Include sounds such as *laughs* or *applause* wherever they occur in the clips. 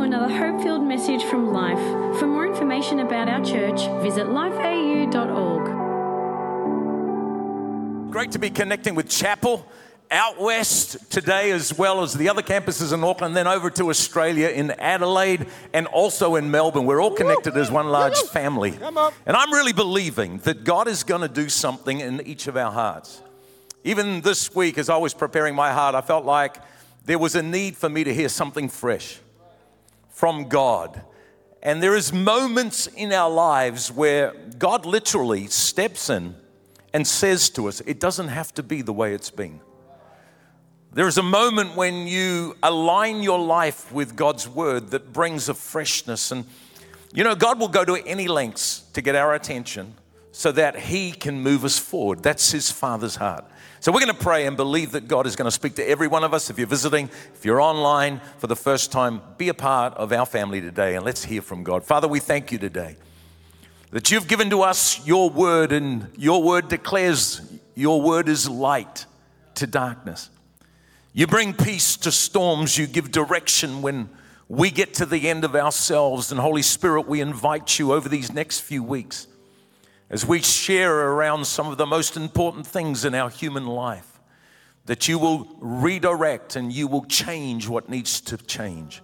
to another hope filled message from Life. For more information about our church, visit lifeau.org. Great to be connecting with Chapel out west today, as well as the other campuses in Auckland, then over to Australia in Adelaide and also in Melbourne. We're all connected as one large family. And I'm really believing that God is going to do something in each of our hearts. Even this week, as I was preparing my heart, I felt like there was a need for me to hear something fresh from God. And there is moments in our lives where God literally steps in and says to us, it doesn't have to be the way it's been. There is a moment when you align your life with God's word that brings a freshness. And, you know, God will go to any lengths to get our attention so that He can move us forward. That's His Father's heart. So we're going to pray and believe that God is going to speak to every one of us. If you're visiting, if you're online for the first time, be a part of our family today and let's hear from God. Father, we thank you today that you've given to us your word, and your word declares your word is light to darkness. You bring peace to storms. You give direction when we get to the end of ourselves. And Holy Spirit, we invite you over these next few weeks as we share around some of the most important things in our human life, that you will redirect and you will change what needs to change.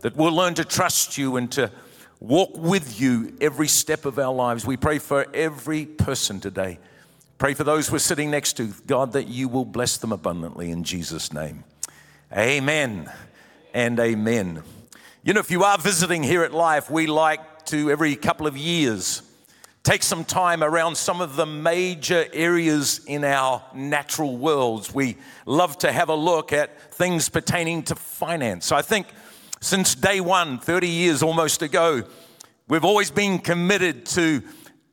That we'll learn to trust you and to walk with you every step of our lives. We pray for every person today Pray for those we're sitting next to, God, that you will bless them abundantly in Jesus' name. Amen and amen. You know, if you are visiting here at Life, we like to every couple of years take some time around some of the major areas in our natural worlds. We love to have a look at things pertaining to finance. I think since day one, 30 years almost ago, we've always been committed to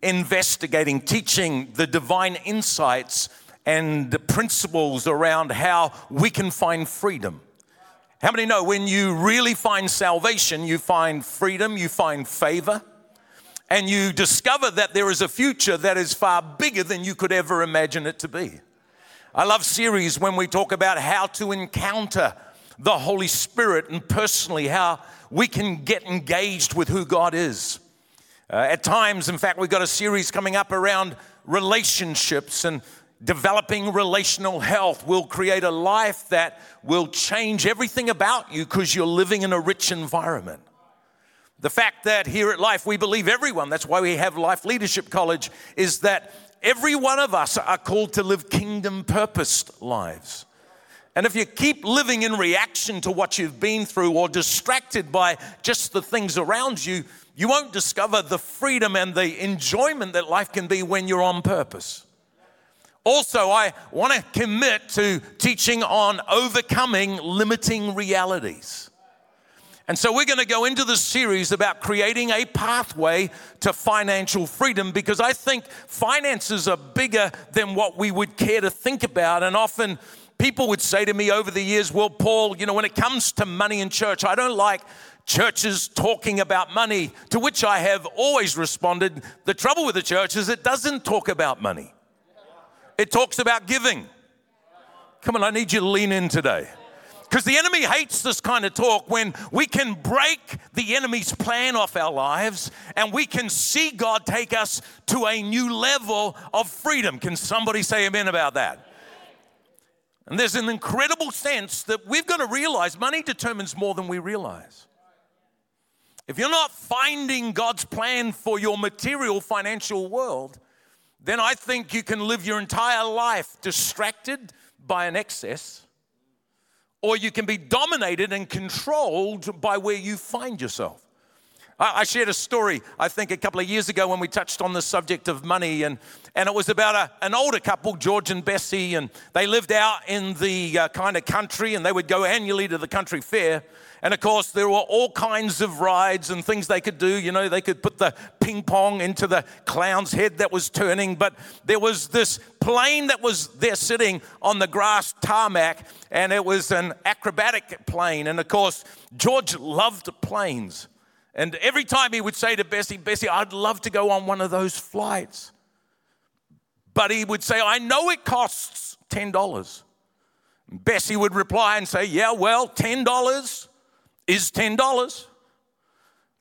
investigating, teaching the divine insights and the principles around how we can find freedom. How many know when you really find salvation, you find freedom, you find favor, and you discover that there is a future that is far bigger than you could ever imagine it to be? I love series when we talk about how to encounter the Holy Spirit and personally how we can get engaged with who God is. Uh, at times, in fact, we've got a series coming up around relationships and developing relational health will create a life that will change everything about you because you're living in a rich environment. The fact that here at Life we believe everyone, that's why we have Life Leadership College, is that every one of us are called to live kingdom purposed lives. And if you keep living in reaction to what you've been through or distracted by just the things around you, you won't discover the freedom and the enjoyment that life can be when you're on purpose. Also, I want to commit to teaching on overcoming limiting realities. And so, we're going to go into this series about creating a pathway to financial freedom because I think finances are bigger than what we would care to think about. And often, people would say to me over the years, Well, Paul, you know, when it comes to money in church, I don't like churches talking about money, to which I have always responded the trouble with the church is it doesn't talk about money, it talks about giving. Come on, I need you to lean in today. Because the enemy hates this kind of talk when we can break the enemy's plan off our lives and we can see God take us to a new level of freedom. Can somebody say amen about that? And there's an incredible sense that we've got to realize money determines more than we realize. If you're not finding God's plan for your material financial world, then I think you can live your entire life distracted by an excess, or you can be dominated and controlled by where you find yourself. I shared a story, I think, a couple of years ago when we touched on the subject of money, and, and it was about a, an older couple, George and Bessie, and they lived out in the uh, kind of country, and they would go annually to the country fair. And of course, there were all kinds of rides and things they could do. You know, they could put the ping pong into the clown's head that was turning, but there was this plane that was there sitting on the grass tarmac, and it was an acrobatic plane. And of course, George loved planes. And every time he would say to Bessie, Bessie, I'd love to go on one of those flights. But he would say, I know it costs $10. Bessie would reply and say, Yeah, well, $10 is $10.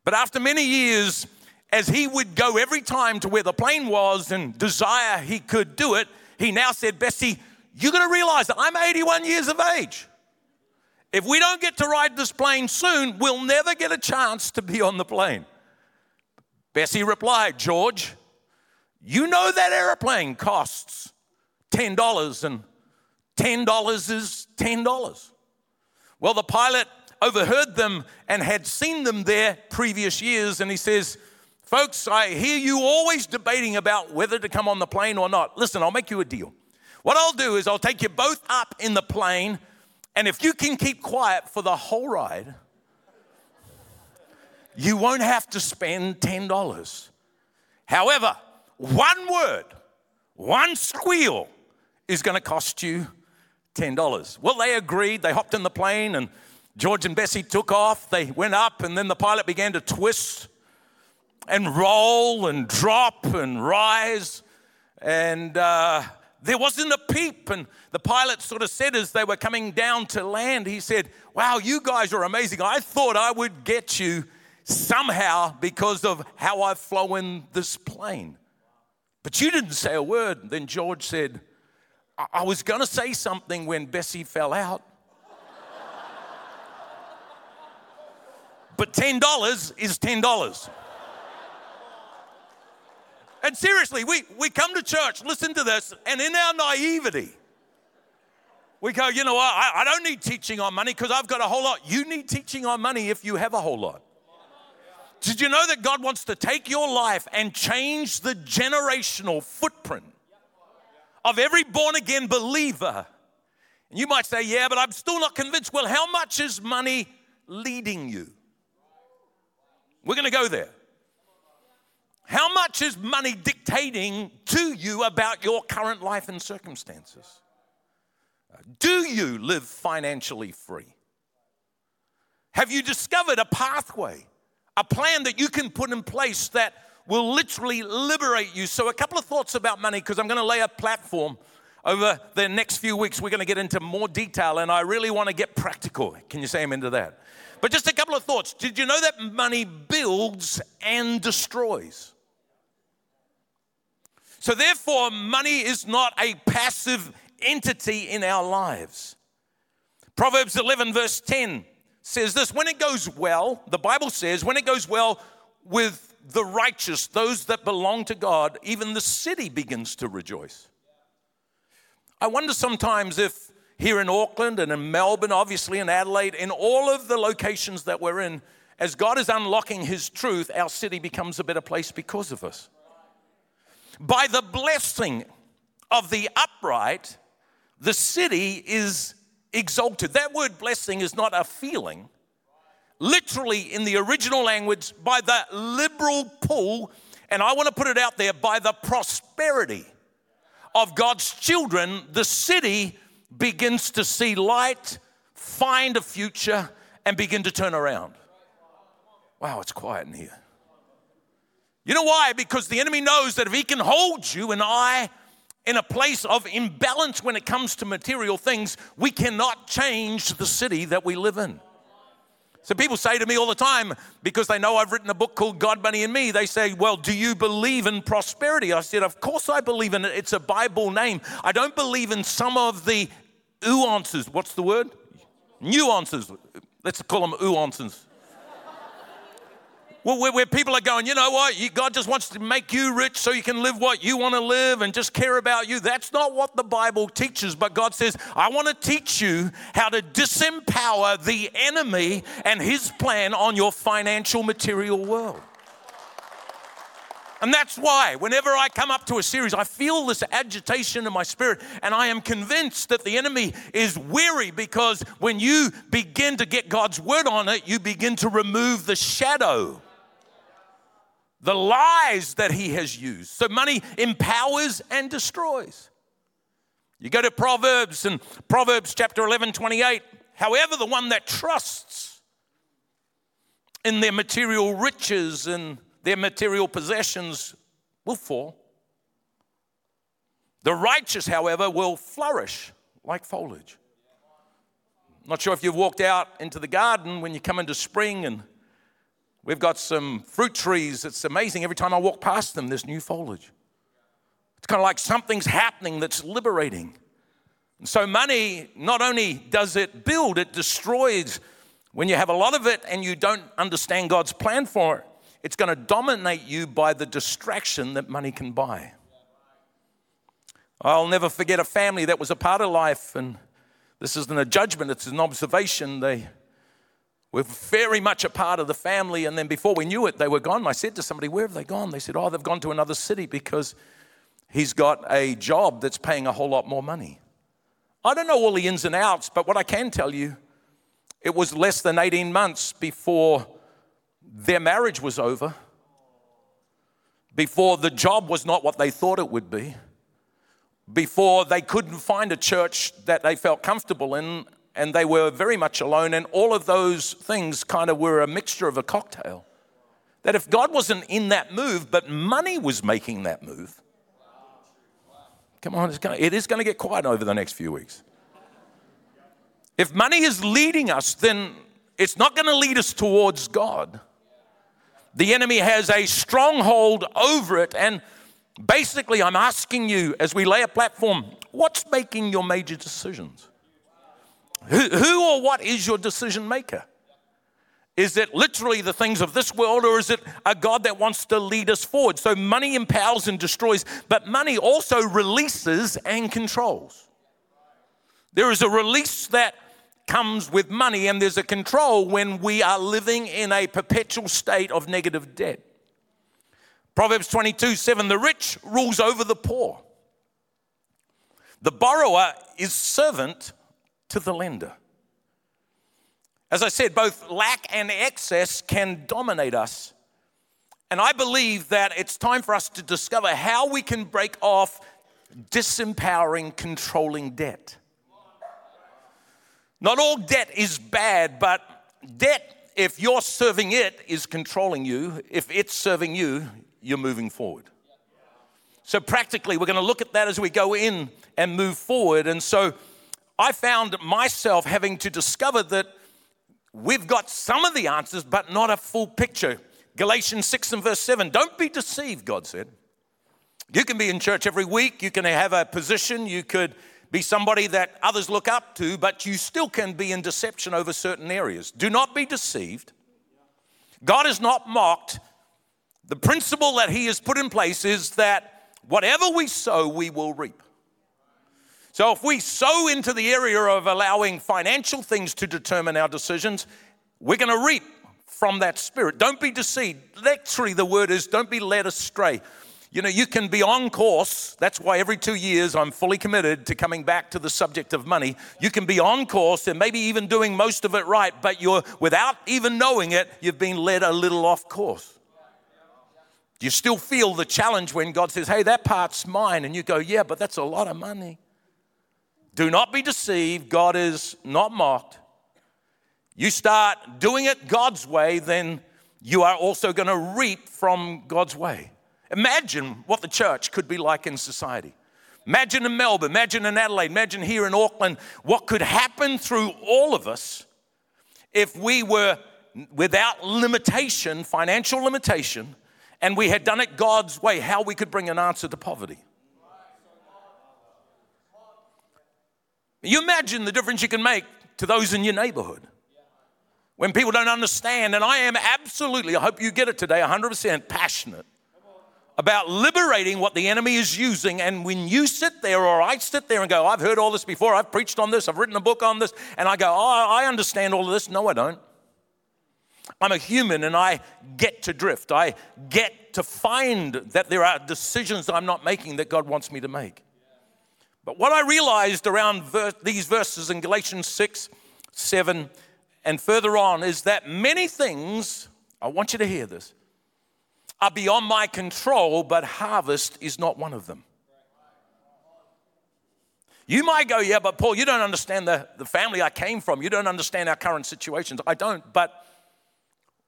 But after many years, as he would go every time to where the plane was and desire he could do it, he now said, Bessie, you're to realize that I'm 81 years of age. If we don't get to ride this plane soon, we'll never get a chance to be on the plane. Bessie replied, George, you know that airplane costs $10 and $10 is $10. Well, the pilot overheard them and had seen them there previous years, and he says, Folks, I hear you always debating about whether to come on the plane or not. Listen, I'll make you a deal. What I'll do is I'll take you both up in the plane, and if you can keep quiet for the whole ride, you won't have to spend $10. However, one word, one squeal is going to cost you $10. Well, they agreed. They hopped in the plane, and George and Bessie took off. They went up, and then the pilot began to twist and roll and drop and rise. And uh, there wasn't a peep. And the pilot sort of said as they were coming down to land, he said, Wow, you guys are amazing. I thought I would get you somehow because of how I've flown this plane. But you didn't say a word. Then George said, I, I was going to say something when Bessie fell out. But $10 is $10. And seriously, we, we come to church, listen to this, and in our naivety, we go, you know what, I, I don't need teaching on money because I've got a whole lot. You need teaching on money if you have a whole lot. Did you know that God wants to take your life and change the generational footprint of every born again believer? And you might say, yeah, but I'm still not convinced. Well, how much is money leading you? We're going to go there. How much is money dictating to you about your current life and circumstances? Do you live financially free? Have you discovered a pathway, a plan that you can put in place that will literally liberate you? So, a couple of thoughts about money because I'm going to lay a platform over the next few weeks. We're going to get into more detail, and I really want to get practical. Can you say amen to that? But just a couple of thoughts. Did you know that money builds and destroys? So, therefore, money is not a passive entity in our lives. Proverbs 11, verse 10 says this When it goes well, the Bible says, when it goes well with the righteous, those that belong to God, even the city begins to rejoice. I wonder sometimes if here in Auckland and in Melbourne, obviously in Adelaide, in all of the locations that we're in, as God is unlocking His truth, our city becomes a better place because of us. By the blessing of the upright, the city is exalted. That word blessing is not a feeling. Literally, in the original language, by the liberal pull, and I want to put it out there, by the prosperity of God's children, the city begins to see light, find a future, and begin to turn around. Wow, it's quiet in here. You know why? Because the enemy knows that if he can hold you and I in a place of imbalance when it comes to material things, we cannot change the city that we live in. So people say to me all the time, because they know I've written a book called God, Money, and Me, they say, Well, do you believe in prosperity? I said, Of course I believe in it. It's a Bible name. I don't believe in some of the nuances. What's the word? Nuances. Let's call them nuances. Where, where, people are going, you know what? You, God just wants to make you rich so you can live what you want to live and just care about you. That's not what the Bible teaches, but God says, I want to teach you how to disempower the enemy and his plan on your financial material world. And that's why, whenever I come up to a series, I feel this agitation in my spirit, and I am convinced that the enemy is weary because when you begin to get God's word on it, you begin to remove the shadow the lies that he has used. So money empowers and destroys. You go to Proverbs and Proverbs chapter 11, 28. However, the one that trusts in their material riches and their material possessions will fall. The righteous, however, will flourish like foliage. Not sure if you've walked out into the garden when you come into spring and We've got some fruit trees. It's amazing. Every time I walk past them, there's new foliage. It's kind of like something's happening that's liberating. And so, money not only does it build, it destroys. When you have a lot of it and you don't understand God's plan for it, it's going to dominate you by the distraction that money can buy. I'll never forget a family that was a part of life, and this isn't a judgment, it's an observation. They were very much a part of the family, and then before we knew it, they were gone. I said to somebody, Where have they gone? They said, Oh, they've gone to another city because he's got a job that's paying a whole lot more money. I don't know all the ins and outs, but what I can tell you, it was less than 18 months before their marriage was over, before the job was not what they thought it would be, before they couldn't find a church that they felt comfortable in, and they were very much alone, and all of those things kind of were a mixture of a cocktail. That if God wasn't in that move, but money was making that move, come on, it's gonna, it is going to get quiet over the next few weeks. If money is leading us, then it's not going to lead us towards God. The enemy has a stronghold over it. And basically, I'm asking you as we lay a platform, what's making your major decisions? Who, or what is your decision maker? Is it literally the things of this world, or is it a God that wants to lead us forward? So, money empowers and destroys, but money also releases and controls. There is a release that comes with money, and there's a control when we are living in a perpetual state of negative debt. Proverbs 22 7 The rich rules over the poor, the borrower is servant to the lender. As I said, both lack and excess can dominate us. And I believe that it's time for us to discover how we can break off disempowering, controlling debt. Not all debt is bad, but debt, if you're serving it, is controlling you. If it's serving you, you're moving forward. So, practically, we're going to look at that as we go in and move forward. And so, I found myself having to discover that we've got some of the answers, but not a full picture. Galatians 6 and verse 7 Don't be deceived, God said. You can be in church every week, you can have a position, you could be somebody that others look up to, but you still can be in deception over certain areas. Do not be deceived. God is not mocked. The principle that He has put in place is that whatever we sow, we will reap. So if we sow into the area of allowing financial things to determine our decisions, we're going to reap from that spirit. Don't be deceived. Literally, the word is don't be led astray. You know, you can be on course. That's why every two years I'm fully committed to coming back to the subject of money. You can be on course and maybe even doing most of it right, but you're, without even knowing it, you've been led a little off course. You still feel the challenge when God says, hey, that part's mine? And you go, yeah, but that's a lot of money. Do not be deceived. God is not mocked. You start doing it God's way, then you are also going to reap from God's way. Imagine what the church could be like in society. Imagine in Melbourne, imagine in Adelaide, imagine here in Auckland, what could happen through all of us if we were without limitation, financial limitation, and we had done it God's way, how we could bring an answer to poverty. You imagine the difference you can make to those in your neighborhood when people don't understand. And I am absolutely, I hope you get it today, 100% passionate about liberating what the enemy is using. And when you sit there, or I sit there and go, I've heard all this before, I've preached on this, I've written a book on this, and I go, Oh, I understand all of this. No, I don't. I'm a human and I get to drift. I get to find that there are decisions that I'm not making that God wants me to make. But what I realized around these verses in Galatians 6, 7, and further on is that many things, I want you to hear this, are beyond my control, but harvest is not one of them. You might go, yeah, but Paul, you don't understand the, the family I came from. You don't understand our current situations. I don't. But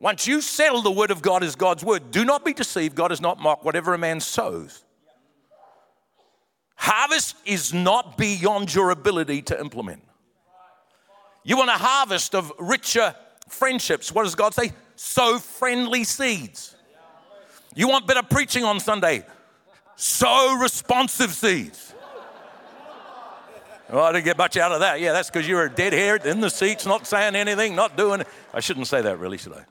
once you settle the word of God as God's word, do not be deceived. God is not mocked. Whatever a man sows, Harvest is not beyond your ability to implement. You want a harvest of richer friendships. What does God say? sow friendly seeds. You want better preaching on Sunday? Sow responsive seeds. Well, I didn't get much out of that. Yeah, that's because you were dead here in the seats, not saying anything, not doing. I shouldn't say that, really, should I?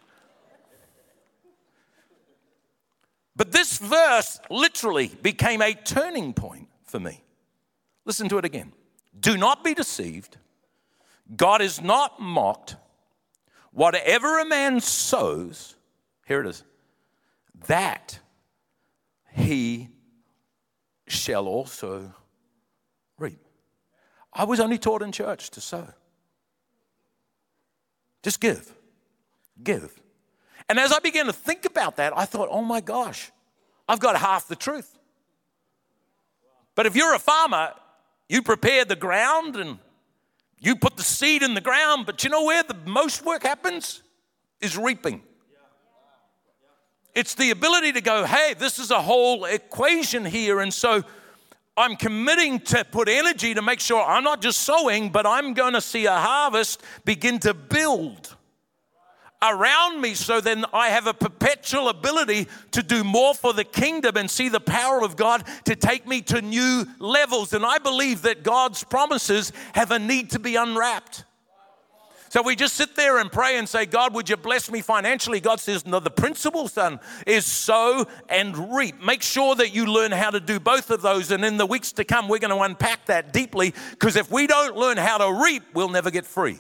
But this verse literally became a turning point for me. Listen to it again. Do not be deceived. God is not mocked. Whatever a man sows, here it is, that he shall also reap. I was only taught in church to sow. Just give. Give. And as I began to think about that, I thought, oh my gosh, I've got half the truth. But if you're a farmer, you prepare the ground and you put the seed in the ground, but you know where the most work happens? Is reaping. It's the ability to go, hey, this is a whole equation here. And so I'm committing to put energy to make sure I'm not just sowing, but I'm going to see a harvest begin to build around me so then I have a perpetual ability to do more for the kingdom and see the power of God to take me to new levels. And I believe that God's promises have a need to be unwrapped. So we just sit there and pray and say, God, would you bless me financially? God says, No, the principle, son, is sow and reap. Make sure that you learn how to do both of those. And in the weeks to come, we're going to unpack that deeply because if we don't learn how to reap, we'll never get free.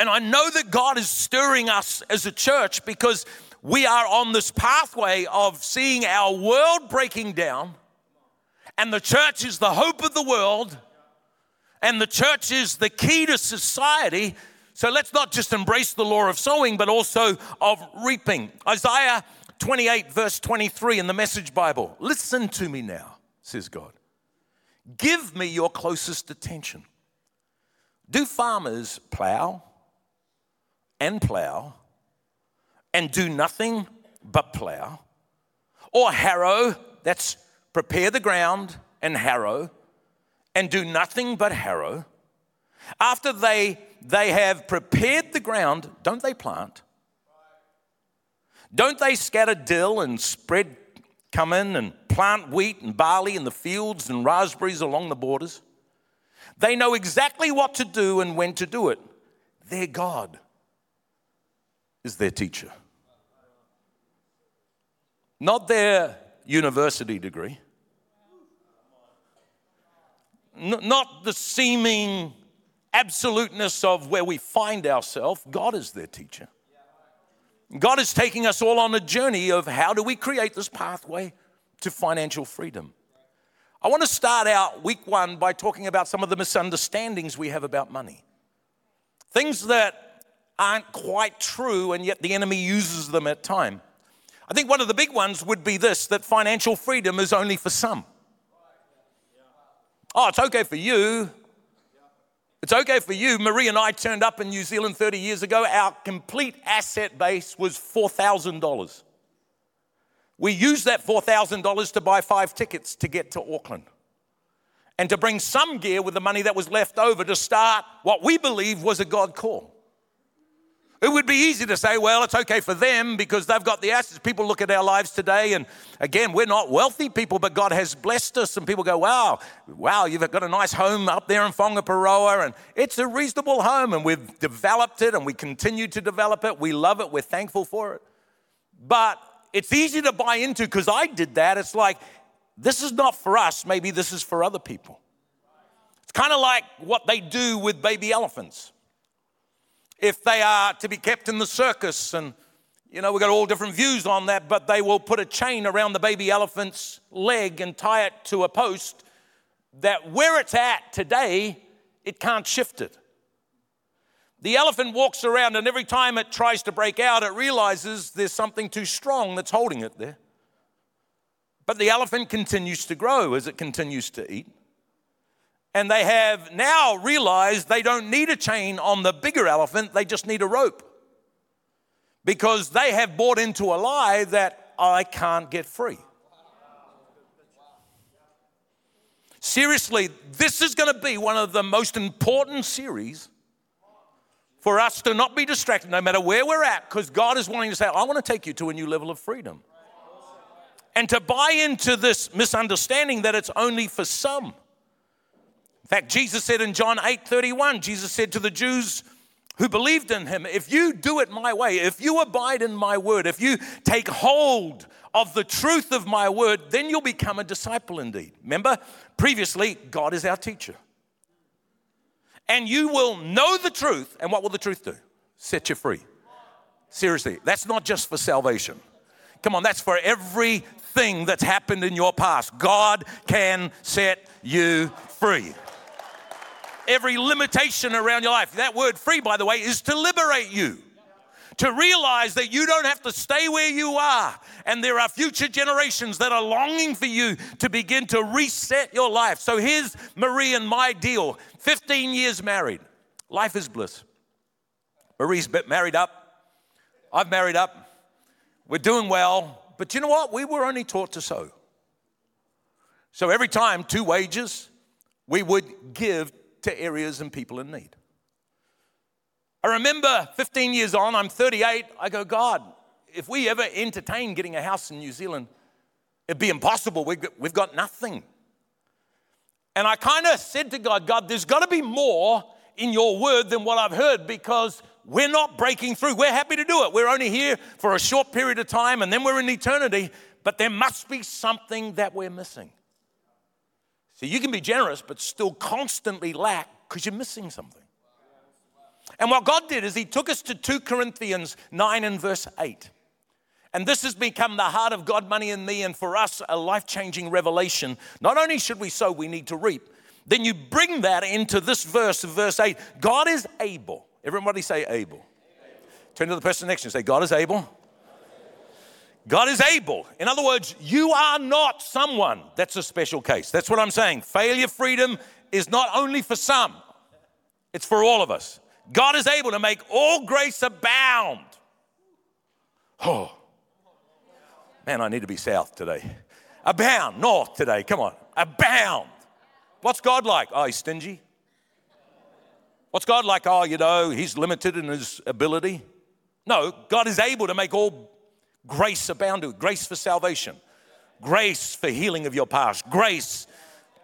And I know that God is stirring us as a church because we are on this pathway of seeing our world breaking down, and the church is the hope of the world, and the church is the key to society. So let's not just embrace the law of sowing, but also of reaping. Isaiah 28, verse 23 in the Message Bible. Listen to me now, says God. Give me your closest attention. Do farmers plow? And plow and do nothing but plow, or harrow, that's prepare the ground and harrow, and do nothing but harrow. After they, they have prepared the ground, don't they plant? Don't they scatter dill and spread cumin and plant wheat and barley in the fields and raspberries along the borders? They know exactly what to do and when to do it. They're God is their teacher. Not their university degree, not the seeming absoluteness of where we find ourselves. God is their teacher. God is taking us all on a journey of how do we create this pathway to financial freedom. I want to start out week one by talking about some of the misunderstandings we have about money. Things that aren't quite true, and yet the enemy uses them at time. I think one of the big ones would be this that financial freedom is only for some. Oh, it's okay for you. It's okay for you. Marie and I turned up in New Zealand 30 years ago. Our complete asset base was $4,000. We used that $4,000 to buy five tickets to get to Auckland and to bring some gear with the money that was left over to start what we believe was a God call. It would be easy to say, well, it's okay for them because they've got the assets. People look at our lives today, and again, we're not wealthy people, but God has blessed us. And people go, wow, wow, you've got a nice home up there in Whangaparaoa, and it's a reasonable home, and we've developed it, and we continue to develop it. We love it, we're thankful for it. But it's easy to buy into because I did that. It's like, this is not for us, maybe this is for other people. It's kind of like what they do with baby elephants if they are to be kept in the circus. And, you know, we've got all different views on that, but they will put a chain around the baby elephant's leg and tie it to a post that where it's at today, it can't shift it. The elephant walks around, and every time it tries to break out, it realizes there's something too strong that's holding it there. But the elephant continues to grow as it continues to eat. And they have now realized they don't need a chain on the bigger elephant, they just need a rope. Because they have bought into a lie that I can't get free. Seriously, this is going to be one of the most important series for us to not be distracted no matter where we're at, because God is wanting to say, I want to take you to a new level of freedom. And to buy into this misunderstanding that it's only for some. In fact, Jesus said in John 8 31, Jesus said to the Jews who believed in him, If you do it my way, if you abide in my word, if you take hold of the truth of my word, then you'll become a disciple indeed. Remember, previously, God is our teacher and you will know the truth. And what will the truth do? Set you free. Seriously, that's not just for salvation. Come on, that's for everything that's happened in your past. God can set you free. Every limitation around your life. That word free, by the way, is to liberate you to realize that you don't have to stay where you are. And there are future generations that are longing for you to begin to reset your life. So here's Marie and my deal 15 years married. Life is bliss. Marie's married up. I've married up. We're doing well. But you know what? We were only taught to sow. So every time, two wages, we would give to areas and people in need. I remember 15 years on, I'm 38, I go, God, if we ever entertain getting a house in New Zealand, it'd be impossible. We've got nothing. And I kind of said to God, God, there's got to be more in your word than what I've heard because we're not breaking through. We're happy to do it. We're only here for a short period of time and then we're in eternity, but there must be something that we're missing. So you can be generous, but still constantly lack because you're missing something. And what God did is He took us to 2 Corinthians 9 and verse 8. And this has become the heart of God, money, and me, and for us, a life changing revelation. Not only should we sow, we need to reap. Then you bring that into this verse verse 8 God is able. Everybody say able. able. Turn to the person next to you and say, God is able. God is able. In other words, you are not someone that's a special case. That's what I'm saying. Failure freedom is not only for some, it's for all of us. God is able to make all grace abound. Oh, man, I need to be south today. Abound, north today. Come on, abound. What's God like? Oh, he's stingy. What's God like? Oh, you know, he's limited in his ability. No, God is able to make all grace abound, grace for salvation, grace for healing of your past, grace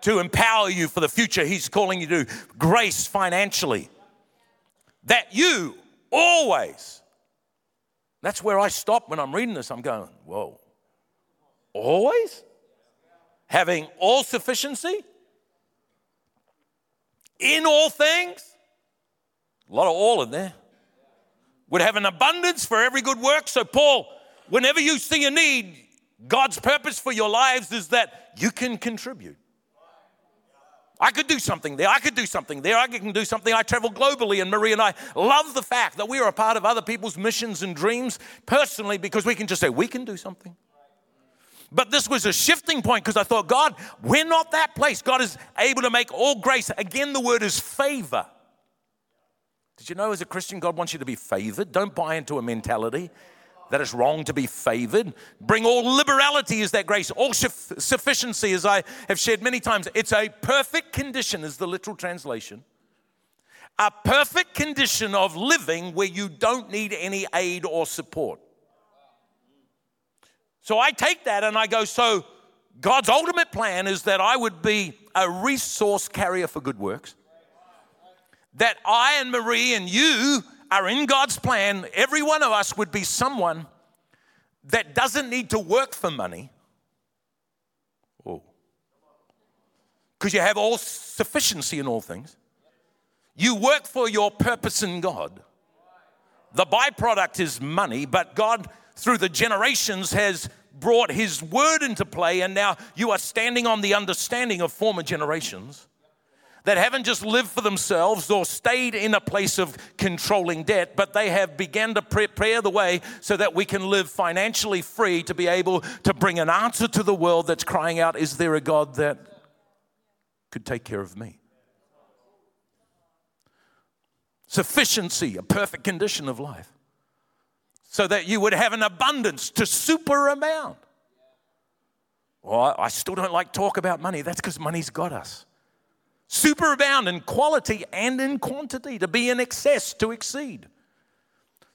to empower you for the future he's calling you to, grace financially that you always, that's where I stop when I'm reading this. I'm going, whoa, always? Having all sufficiency in all things? A lot of all in there. Would have an abundance for every good work. So, Paul, whenever you see a need, God's purpose for your lives is that you can contribute. I could do something there. I could do something there. I can do something. I travel globally, and Marie and I love the fact that we are a part of other people's missions and dreams personally because we can just say, we can do something. But this was a shifting point because I thought, God, we're not that place. God is able to make all grace. Again, the word is favor. Did you know as a Christian, God wants you to be favored? Don't buy into a mentality that it's wrong to be favored. Bring all liberality is that grace, all sufficiency, as I have shared many times. It's a perfect condition, is the literal translation. A perfect condition of living where you don't need any aid or support. So I take that and I go, so God's ultimate plan is that I would be a resource carrier for good works. That I and Marie and you are in God's plan, every one of us would be someone that doesn't need to work for money. Oh. Because you have all sufficiency in all things. You work for your purpose in God. The byproduct is money, but God, through the generations, has brought His word into play, and now you are standing on the understanding of former generations that haven't just lived for themselves or stayed in a place of controlling debt, but they have begun to prepare the way so that we can live financially free to be able to bring an answer to the world that's crying out, Is there a God that could take care of me? Sufficiency, a perfect condition of life, so that you would have an abundance to super amount. Well, I still don't like talk about money. That's because money's got us. Superabound in quality and in quantity, to be in excess, to exceed.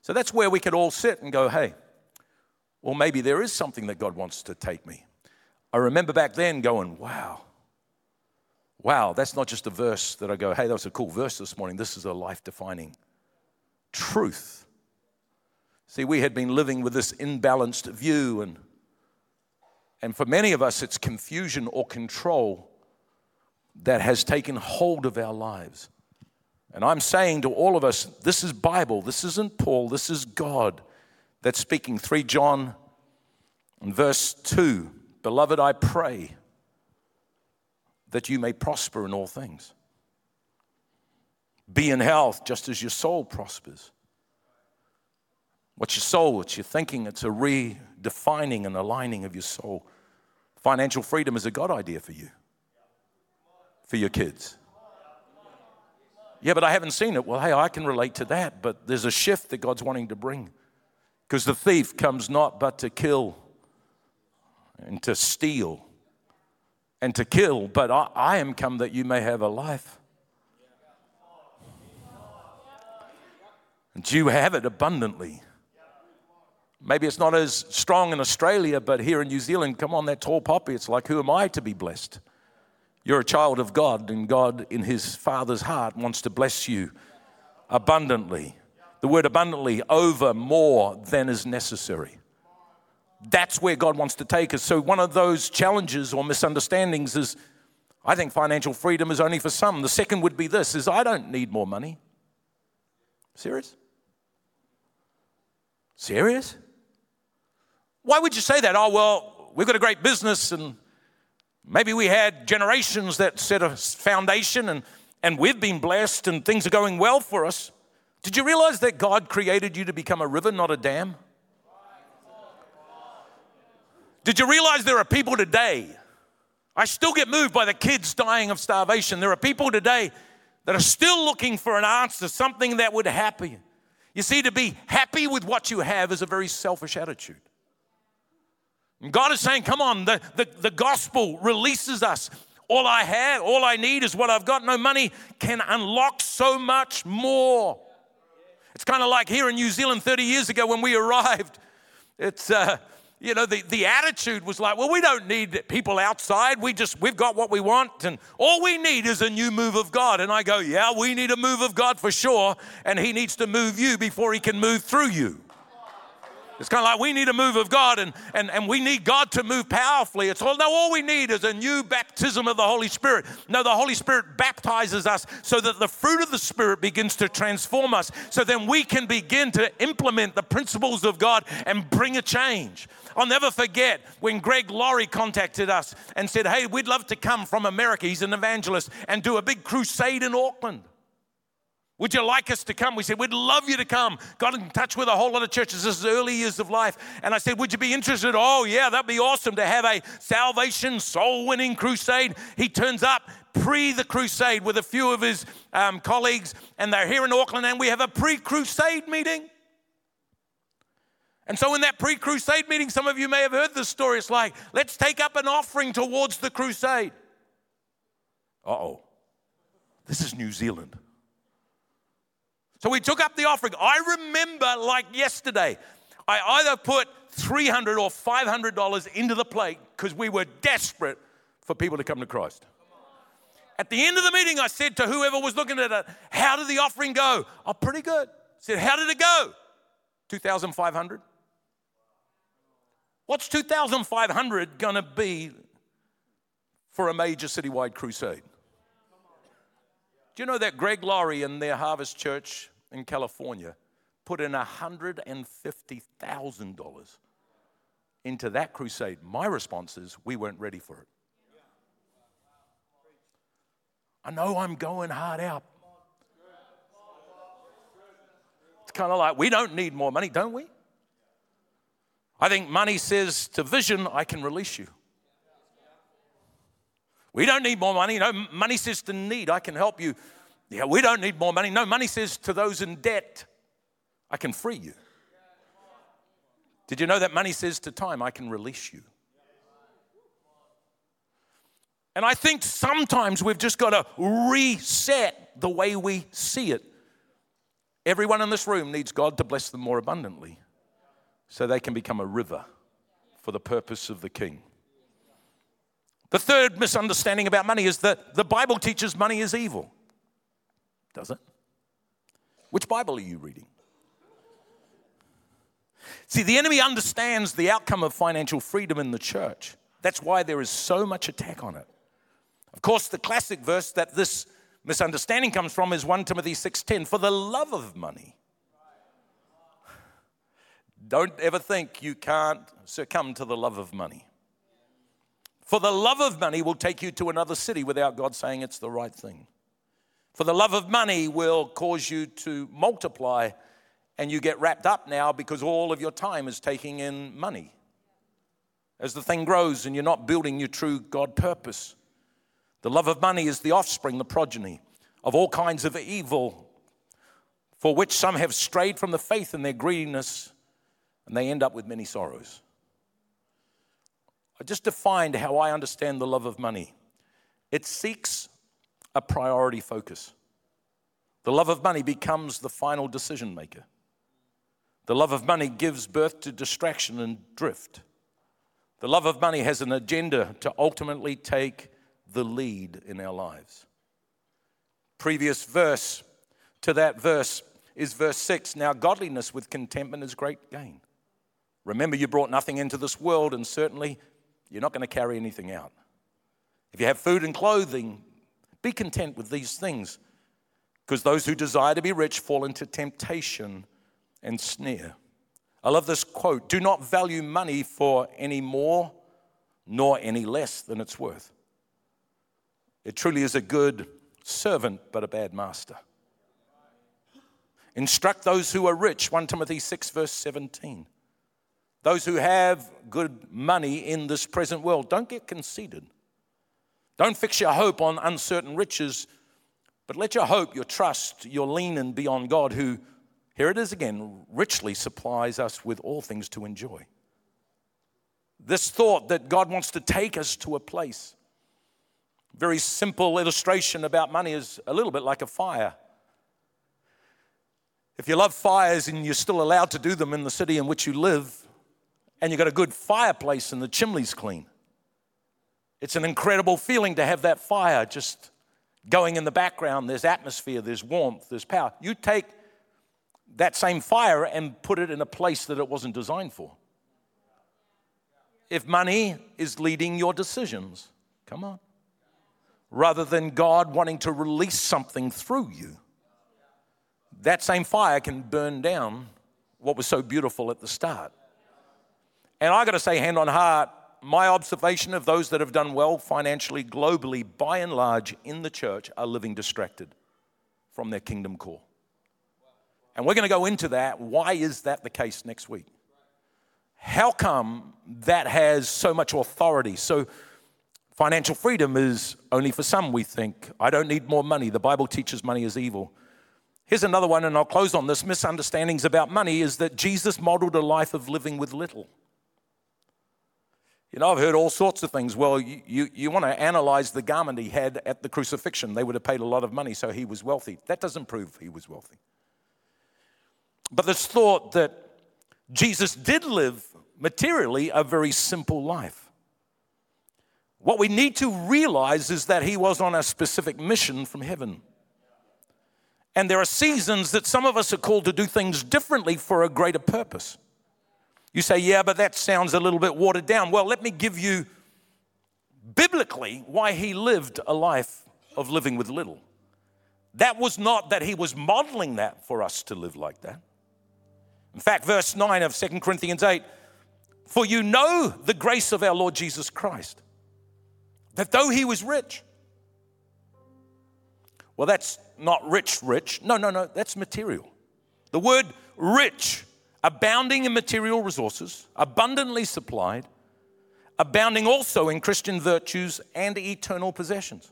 So that's where we could all sit and go, hey, well, maybe there is something that God wants to take me. I remember back then going, wow, wow, that's not just a verse that I go, hey, that was a cool verse this morning. This is a life defining truth. See, we had been living with this imbalanced view, and, and for many of us, it's confusion or control that has taken hold of our lives. And I'm saying to all of us, this is Bible, this isn't Paul, this is God that's speaking. 3 John and verse 2 Beloved, I pray that you may prosper in all things. Be in health just as your soul prospers. What's your soul? It's your thinking. It's a redefining and aligning of your soul. Financial freedom is a God idea for you, for your kids. Yeah, but I haven't seen it. Well, hey, I can relate to that, but there's a shift that God's wanting to bring. Because the thief comes not but to kill and to steal and to kill, but I, I am come that you may have a life. And you have it abundantly. Maybe it's not as strong in Australia, but here in New Zealand, come on, that tall poppy, it's like, who am I to be blessed? You're a child of God, and God, in His Father's heart, wants to bless you abundantly. The word abundantly, over more than is necessary. That's where God wants to take us. So, one of those challenges or misunderstandings is I think financial freedom is only for some. The second would be this is I don't need more money. Serious? Serious? Why would you say that? Oh, well, we've got a great business and maybe we had generations that set a foundation and, and we've been blessed and things are going well for us. Did you realize that God created you to become a river, not a dam? Did you realize there are people today? I still get moved by the kids dying of starvation. There are people today that are still looking for an answer, something that would happen. You see, to be happy with what you have is a very selfish attitude. And God is saying, come on, the, the, the gospel releases us. All I have, all I need is what I've got. No money can unlock so much more. It's kind of like here in New Zealand 30 years ago when we *laughs* arrived. It's, uh, you know, the, the attitude was like, well, we don't need people outside. We just, we've got what we want, and all we need is a new move of God. And I go, yeah, we need a move of God for sure, and He needs to move you before He can move through you. It's kind of like we need a move of God and, and, and we need God to move powerfully. It's all, no, all we need is a new baptism of the Holy Spirit. No, the Holy Spirit baptizes us so that the fruit of the Spirit begins to transform us. So then we can begin to implement the principles of God and bring a change. I'll never forget when Greg Laurie contacted us and said, Hey, we'd love to come from America. He's an evangelist and do a big crusade in Auckland. Would you like us to come? We said, We'd love you to come. Got in touch with a whole lot of churches. This is early years of life. And I said, Would you be interested? Oh, yeah, that'd be awesome to have a salvation, soul winning crusade. He turns up pre the crusade with a few of his um, colleagues, and they're here in Auckland, and we have a pre crusade meeting. And so, in that pre crusade meeting, some of you may have heard this story. It's like, let's take up an offering towards the crusade. Uh oh, this is New Zealand. So we took up the offering. I remember like yesterday, I either put 300 or $500 into the plate because we were desperate for people to come to Christ. At the end of the meeting, I said to whoever was looking at it, How did the offering go? Oh, pretty good. I said, How did it go? 2,500. What's 2,500 going to be for a major citywide crusade? Do you know that Greg Laurie and their Harvest Church in California put in $150,000 into that crusade. My response is, we weren't ready for it. I know I'm going hard out. It's kind of like we don't need more money, don't we? I think money says to vision, I can release you. We don't need more money. No, money says to need, I can help you yeah, we don't need more money. No, money says to those in debt, I can free you. Did you know that money says to time, I can release you? And I think sometimes we've just got to reset the way we see it. Everyone in this room needs God to bless them more abundantly so they can become a river for the purpose of the king. The third misunderstanding about money is that the Bible teaches money is evil. Does it? Which Bible are you reading? See, the enemy understands the outcome of financial freedom in the church. That's why there is so much attack on it. Of course, the classic verse that this misunderstanding comes from is 1 Timothy 6:10, for the love of money. Don't ever think you can't succumb to the love of money. For the love of money will take you to another city without God saying it's the right thing. For the love of money will cause you to multiply, and you get wrapped up now because all of your time is taking in money. As the thing grows and you're not building your true God purpose. The love of money is the offspring, the progeny of all kinds of evil, for which some have strayed from the faith in their greediness, and they end up with many sorrows. I just defined how I understand the love of money. It seeks a priority focus. The love of money becomes the final decision maker. The love of money gives birth to distraction and drift. The love of money has an agenda to ultimately take the lead in our lives. Previous verse to that verse is verse 6. Now, godliness with contentment is great gain. Remember, you brought nothing into this world, and certainly you're not going to carry anything out. If you have food and clothing, be content with these things, because those who desire to be rich fall into temptation and snare. I love this quote Do not value money for any more nor any less than it's worth. It truly is a good servant, but a bad master. Instruct those who are rich, 1 Timothy 6, verse 17. Those who have good money in this present world, don't get conceited. Don't fix your hope on uncertain riches, but let your hope, your trust, your lean be on God, who, here it is again, richly supplies us with all things to enjoy. This thought that God wants to take us to a place. Very simple illustration about money is a little bit like a fire. If you love fires and you're still allowed to do them in the city in which you live, and you've got a good fireplace and the chimney's clean. It's an incredible feeling to have that fire just going in the background. There's atmosphere, there's warmth, there's power. You take that same fire and put it in a place that it wasn't designed for. If money is leading your decisions, come on, rather than God wanting to release something through you, that same fire can burn down what was so beautiful at the start. And I got to say, hand on heart, my observation of those that have done well financially globally, by and large, in the church, are living distracted from their kingdom call. And we're going to go into that. Why is that the case next week? How come that has so much authority? So, financial freedom is only for some, we think. I don't need more money. The Bible teaches money is evil. Here's another one, and I'll close on this. Misunderstandings about money is that Jesus modeled a life of living with little. You know, I've heard all sorts of things. Well, you, you, you, want to analyze the garment he had at the crucifixion. They would have paid a lot of money, so he was wealthy. That doesn't prove he was wealthy. But this thought that Jesus did live materially a very simple life. What we need to realize is that he was on a specific mission from heaven. And there are seasons that some of us are called to do things differently for a greater purpose. You say, yeah, but that sounds a little bit watered down. Well, let me give you biblically why he lived a life of living with little. That was not that he was modeling that for us to live like that. In fact, verse 9 of 2 Corinthians 8 For you know the grace of our Lord Jesus Christ, that though he was rich, well, that's not rich, rich. No, no, no, that's material. The word rich abounding in material resources, abundantly supplied, abounding also in Christian virtues and eternal possessions.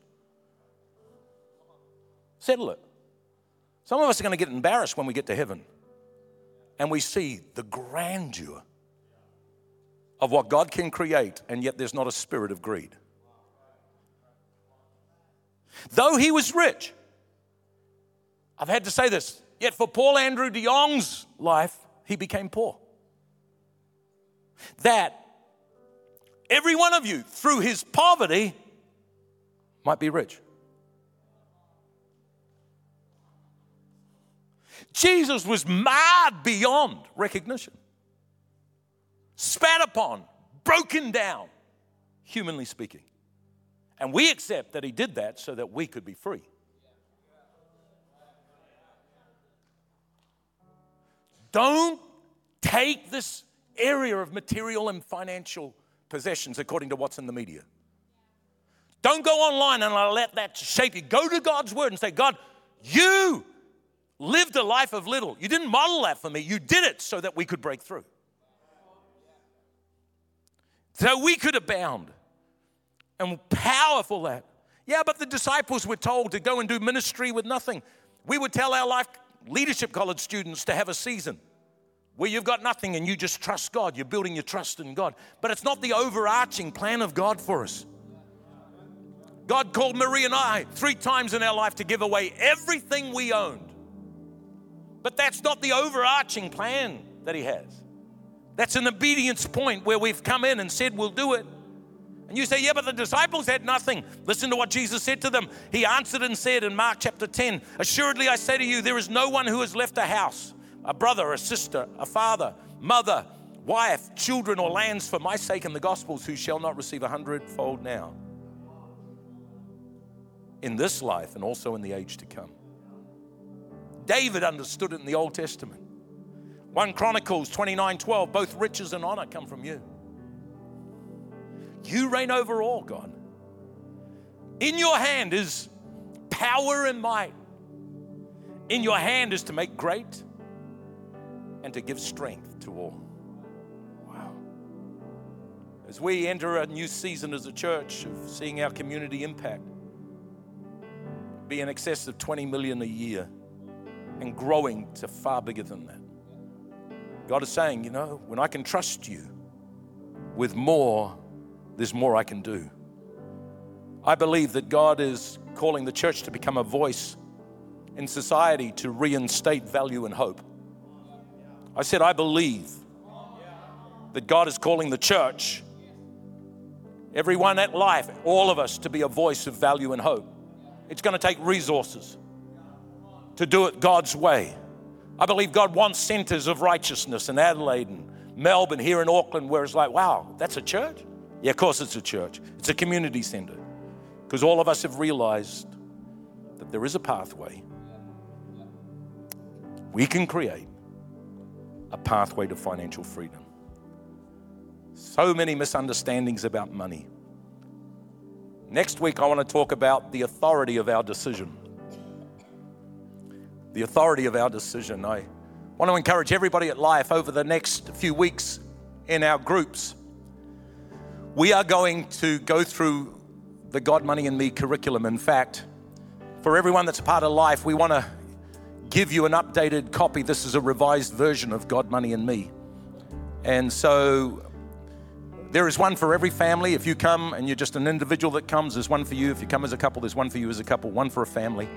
Settle it. Some of us are going to get embarrassed when we get to heaven and we see the grandeur of what God can create, and yet there's not a spirit of greed. Though he was rich, I've had to say this, yet for Paul Andrew de Jong's life, he became poor. That every one of you, through his poverty, might be rich. Jesus was marred beyond recognition, spat upon, broken down, humanly speaking. And we accept that he did that so that we could be free. Don't take this area of material and financial possessions according to what's in the media. Don't go online and let that shape you. Go to God's word and say, God, you lived a life of little. You didn't model that for me. You did it so that we could break through. So we could abound. And powerful that. Yeah, but the disciples were told to go and do ministry with nothing. We would tell our life leadership college students to have a season where you've got nothing and you just trust God. You're building your trust in God. But it's not the overarching plan of God for us. God called Maree and I three times in our life to give away everything we owned. But that's not the overarching plan that He has. That's an obedience point where we've come in and said, We'll do it. And you say, Yeah, but the disciples had nothing. Listen to what Jesus said to them. He answered and said in Mark chapter 10 Assuredly, I say to you, there is no one who has left a house a brother, a sister, a father, mother, wife, children, or lands for my sake in the Gospels who shall not receive a hundredfold now in this life and also in the age to come. David understood it in the Old Testament. 1 Chronicles 29 12, both riches and honor come from you. You reign over all, God. In your hand is power and might. In your hand is to make great and to give strength to all. Wow. As we enter a new season as a church of seeing our community impact be in excess of 20 million a year and growing to far bigger than that. God is saying, you know, when I can trust you with more, there's more I can do. I believe that God is calling the church to become a voice in society to reinstate value and hope. I said, I believe that God is calling the church, everyone at life, all of us, to be a voice of value and hope. It's going to take resources to do it God's way. I believe God wants centers of righteousness in Adelaide and Melbourne, here in Auckland, where it's like, wow, that's a church? Yeah, of course it's a church. It's a community center. Because all of us have realized that there is a pathway. We can create a pathway to financial freedom. So many misunderstandings about money. Next week, I want to talk about the authority of our decision. The authority of our decision. I want to encourage everybody at Life over the next few weeks in our groups. We are going to go through the God, Money, and Me curriculum. In fact, for everyone that's a part of Life, we want to give you an updated copy. This is a revised version of God, Money, and Me. And so there is one for every family. If you come and you're just an individual that comes, there's one for you. If you come as a couple, there's one for you as a couple, one for a family.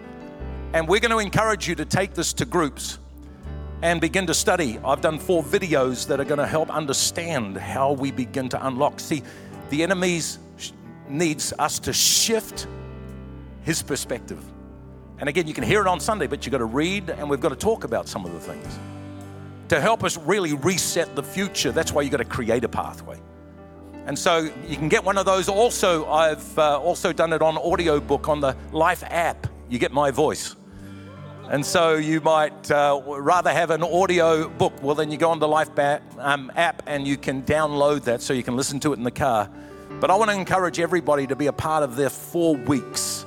And we're going to encourage you to take this to groups and begin to study. I've done four videos that are going to help understand how we begin to unlock. See, the enemy needs us to shift his perspective. And again, you can hear it on Sunday, but you've got to read and we've got to talk about some of the things. To help us really reset the future, that's why you've got to create a pathway. And so you can get one of those. Also, I've uh, also done it on audiobook on the Life app. You get my voice. And so you might uh, rather have an audio book. Well, then you go on the Life um, app and you can download that so you can listen to it in the car. But I want to encourage everybody to be a part of their four weeks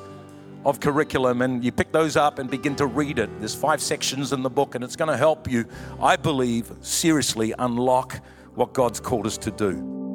of curriculum and you pick those up and begin to read it. There's five sections in the book and it's going to help you, I believe, seriously unlock what God's called us to do.